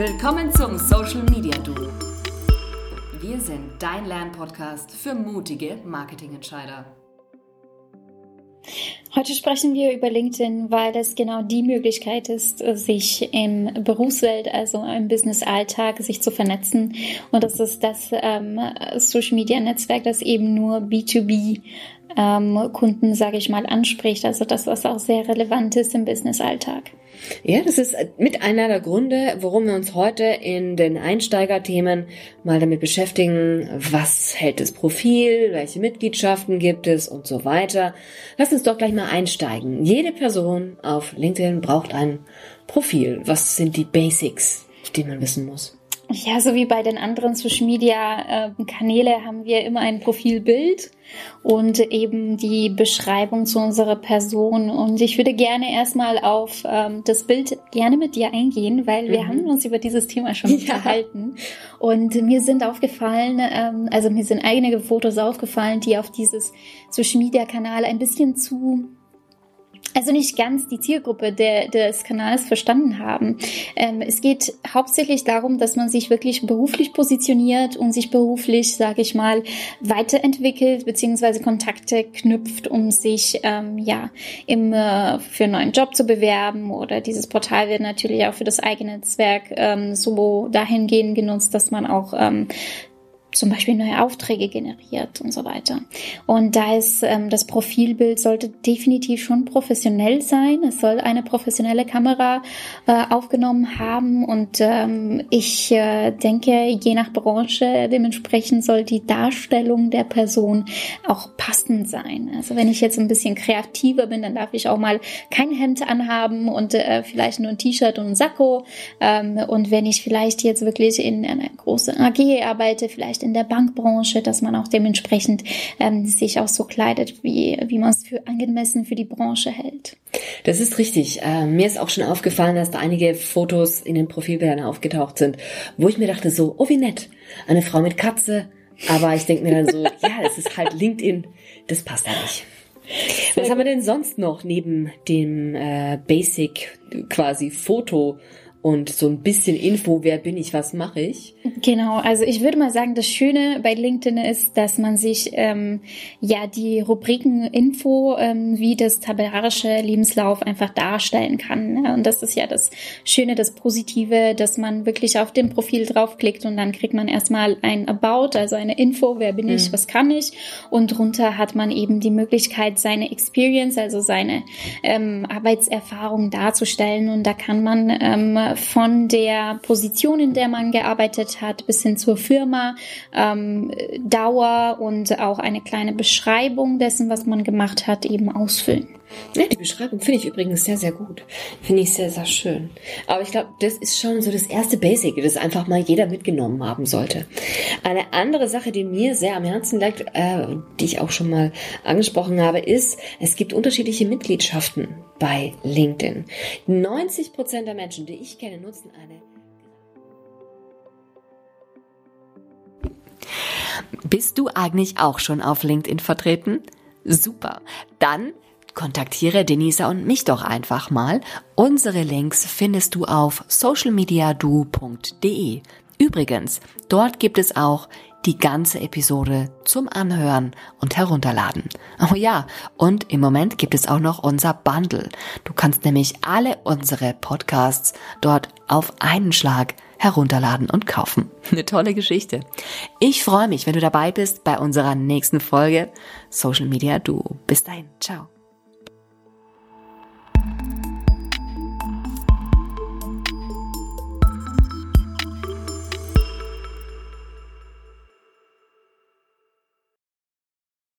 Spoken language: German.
Willkommen zum Social Media Duo. Wir sind dein Lernpodcast für mutige Marketingentscheider. Heute sprechen wir über LinkedIn, weil es genau die Möglichkeit ist, sich im Berufswelt, also im Business-Alltag, sich zu vernetzen. Und das ist das ähm, Social-Media-Netzwerk, das eben nur B2B ähm, Kunden, sage ich mal, anspricht. Also das, was auch sehr relevant ist im Business-Alltag. Ja, das ist mit einer der Gründe, warum wir uns heute in den Einsteigerthemen mal damit beschäftigen, was hält das Profil, welche Mitgliedschaften gibt es und so weiter. Lass uns doch gleich mal einsteigen. Jede Person auf LinkedIn braucht ein Profil. Was sind die Basics, die man wissen muss? Ja, so wie bei den anderen Social Media äh, Kanäle haben wir immer ein Profilbild und eben die Beschreibung zu unserer Person. Und ich würde gerne erstmal auf ähm, das Bild gerne mit dir eingehen, weil wir mhm. haben uns über dieses Thema schon ja. unterhalten. Und mir sind aufgefallen, ähm, also mir sind einige Fotos aufgefallen, die auf dieses Social Media Kanal ein bisschen zu also nicht ganz die Zielgruppe der, des Kanals verstanden haben. Ähm, es geht hauptsächlich darum, dass man sich wirklich beruflich positioniert und sich beruflich, sage ich mal, weiterentwickelt beziehungsweise Kontakte knüpft, um sich ähm, ja im, äh, für einen neuen Job zu bewerben. Oder dieses Portal wird natürlich auch für das eigene Netzwerk ähm, so dahingehend genutzt, dass man auch ähm, zum Beispiel neue Aufträge generiert und so weiter. Und da ist ähm, das Profilbild sollte definitiv schon professionell sein. Es soll eine professionelle Kamera äh, aufgenommen haben und ähm, ich äh, denke, je nach Branche dementsprechend soll die Darstellung der Person auch passend sein. Also wenn ich jetzt ein bisschen kreativer bin, dann darf ich auch mal kein Hemd anhaben und äh, vielleicht nur ein T-Shirt und ein Sakko. Ähm, und wenn ich vielleicht jetzt wirklich in einer großen AG arbeite, vielleicht vielleicht in der Bankbranche, dass man auch dementsprechend ähm, sich auch so kleidet, wie, wie man es für angemessen für die Branche hält. Das ist richtig. Äh, mir ist auch schon aufgefallen, dass da einige Fotos in den Profilbildern aufgetaucht sind, wo ich mir dachte so, oh wie nett, eine Frau mit Katze. Aber ich denke mir dann so, ja, das ist halt LinkedIn, das passt da nicht. Was haben wir denn sonst noch neben dem äh, Basic quasi Foto und so ein bisschen Info, wer bin ich, was mache ich. Genau, also ich würde mal sagen, das Schöne bei LinkedIn ist, dass man sich ähm, ja die Rubriken Info ähm, wie das tabellarische Lebenslauf einfach darstellen kann. Ne? Und das ist ja das Schöne, das Positive, dass man wirklich auf dem Profil draufklickt und dann kriegt man erstmal ein About, also eine Info, wer bin ich, mhm. was kann ich. Und drunter hat man eben die Möglichkeit, seine Experience, also seine ähm, Arbeitserfahrung darzustellen. Und da kann man ähm, von der Position, in der man gearbeitet hat, bis hin zur Firma, ähm, Dauer und auch eine kleine Beschreibung dessen, was man gemacht hat, eben ausfüllen. Ja, die Beschreibung finde ich übrigens sehr, sehr gut. Finde ich sehr, sehr schön. Aber ich glaube, das ist schon so das erste Basic, das einfach mal jeder mitgenommen haben sollte. Eine andere Sache, die mir sehr am Herzen liegt, äh, die ich auch schon mal angesprochen habe, ist, es gibt unterschiedliche Mitgliedschaften bei LinkedIn. 90 Prozent der Menschen, die ich kenne, nutzen eine. Bist du eigentlich auch schon auf LinkedIn vertreten? Super. Dann kontaktiere Denisa und mich doch einfach mal. Unsere Links findest du auf socialmediadu.de. Übrigens, dort gibt es auch die ganze Episode zum Anhören und Herunterladen. Oh ja, und im Moment gibt es auch noch unser Bundle. Du kannst nämlich alle unsere Podcasts dort auf einen Schlag herunterladen und kaufen. Eine tolle Geschichte. Ich freue mich, wenn du dabei bist bei unserer nächsten Folge Social Media Duo. Bis dahin, ciao.